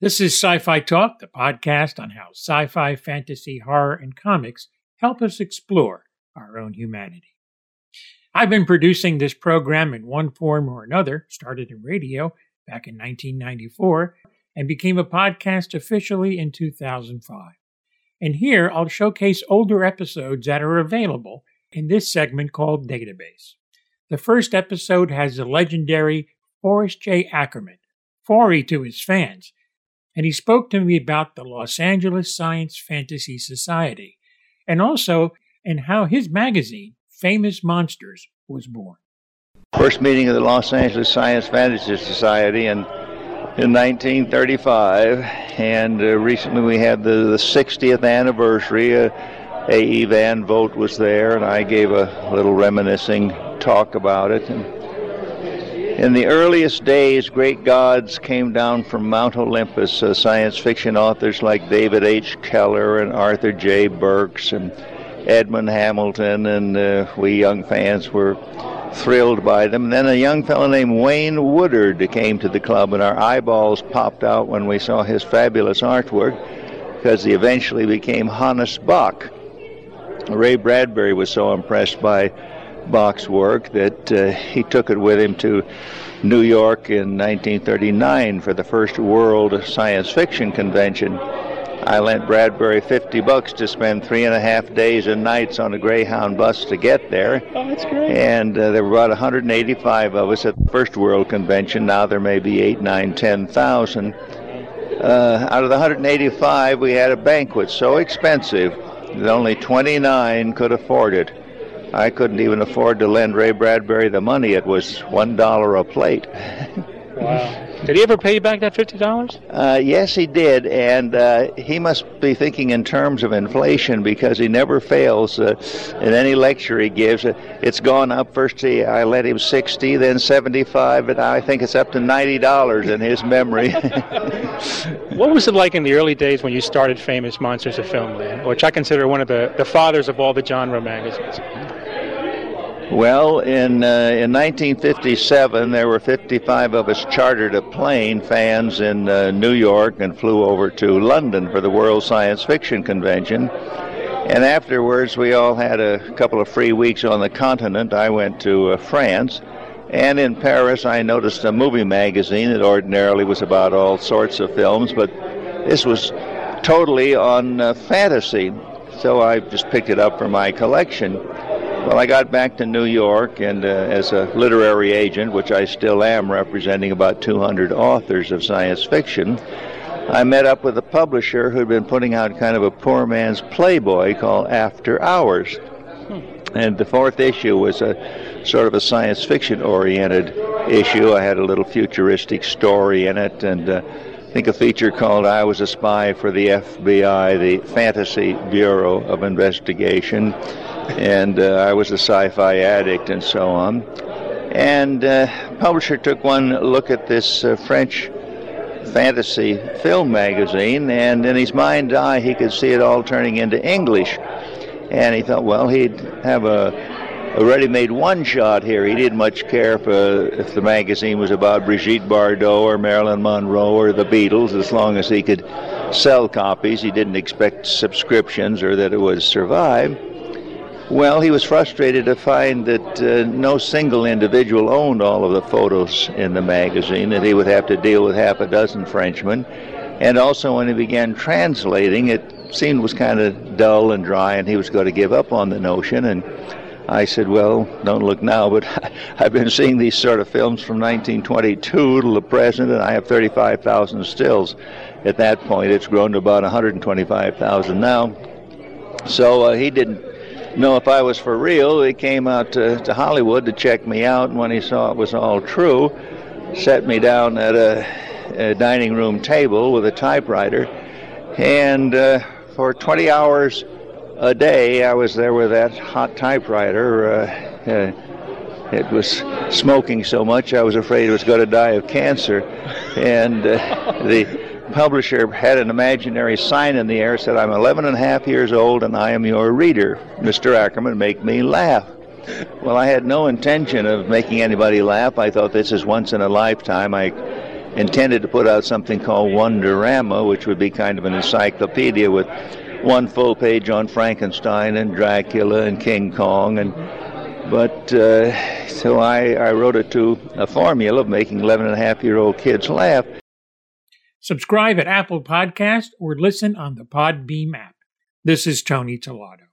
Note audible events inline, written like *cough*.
This is Sci Fi Talk, the podcast on how sci fi, fantasy, horror, and comics help us explore our own humanity. I've been producing this program in one form or another, started in radio back in 1994, and became a podcast officially in 2005. And here I'll showcase older episodes that are available in this segment called Database. The first episode has the legendary Forrest J. Ackerman, Forry to his fans, and he spoke to me about the Los Angeles Science Fantasy Society and also and how his magazine, Famous Monsters, was born. First meeting of the Los Angeles Science Fantasy Society in in 1935, and uh, recently we had the, the 60th anniversary. Uh, A.E. Van Vogt was there, and I gave a little reminiscing talk about it. And in the earliest days, great gods came down from Mount Olympus. Uh, science fiction authors like David H. Keller and Arthur J. Burks and Edmund Hamilton, and uh, we young fans were thrilled by them. Then a young fellow named Wayne Woodard came to the club, and our eyeballs popped out when we saw his fabulous artwork because he eventually became Hannes Bok. Ray Bradbury was so impressed by Bok's work that uh, he took it with him to New York in 1939 for the first World Science Fiction Convention. I lent Bradbury 50 bucks to spend three and a half days and nights on a Greyhound bus to get there. Oh, that's great. And uh, there were about 185 of us at the first World Convention. Now there may be 8, 9, 10,000. Uh, out of the 185, we had a banquet so expensive that only 29 could afford it. I couldn't even afford to lend Ray Bradbury the money. It was one dollar a plate. *laughs* wow. Did he ever pay you back that fifty dollars? Uh, yes, he did, and uh, he must be thinking in terms of inflation because he never fails uh, in any lecture he gives. Uh, it's gone up. First, he, I lent him sixty, then seventy-five, and I think it's up to ninety dollars in his memory. *laughs* what was it like in the early days when you started Famous Monsters of Filmland, which I consider one of the, the fathers of all the genre magazines? Well, in uh, in 1957, there were 55 of us chartered a plane, fans in uh, New York, and flew over to London for the World Science Fiction Convention. And afterwards, we all had a couple of free weeks on the continent. I went to uh, France, and in Paris, I noticed a movie magazine that ordinarily was about all sorts of films, but this was totally on uh, fantasy. So I just picked it up for my collection. Well, I got back to New York, and uh, as a literary agent, which I still am, representing about 200 authors of science fiction, I met up with a publisher who'd been putting out kind of a poor man's Playboy called After Hours. And the fourth issue was a sort of a science fiction oriented issue. I had a little futuristic story in it, and uh, think a feature called I Was a Spy for the FBI, the Fantasy Bureau of Investigation and uh, I was a sci-fi addict and so on. And uh, publisher took one look at this uh, French fantasy film magazine, and in his mind's eye, he could see it all turning into English. And he thought, well, he'd have a, a ready-made one-shot here. He didn't much care if, if the magazine was about Brigitte Bardot or Marilyn Monroe or the Beatles, as long as he could sell copies. He didn't expect subscriptions or that it would survive. Well, he was frustrated to find that uh, no single individual owned all of the photos in the magazine, that he would have to deal with half a dozen Frenchmen. And also, when he began translating, it seemed was kind of dull and dry, and he was going to give up on the notion. And I said, Well, don't look now, but *laughs* I've been seeing these sort of films from 1922 to the present, and I have 35,000 stills. At that point, it's grown to about 125,000 now. So uh, he didn't know if I was for real. He came out to, to Hollywood to check me out, and when he saw it was all true, set me down at a, a dining room table with a typewriter, and uh, for 20 hours a day, I was there with that hot typewriter. Uh, uh, it was smoking so much, I was afraid it was going to die of cancer, and uh, the publisher had an imaginary sign in the air said, I'm 11 and a half years old and I am your reader. Mr. Ackerman, make me laugh. Well, I had no intention of making anybody laugh. I thought this is once in a lifetime. I intended to put out something called Wonderama, which would be kind of an encyclopedia with one full page on Frankenstein and Dracula and King Kong and but uh, so I, I wrote it to a formula of making 11 and a half year old kids laugh. Subscribe at Apple Podcast or listen on the Podbean app. This is Tony Tellado.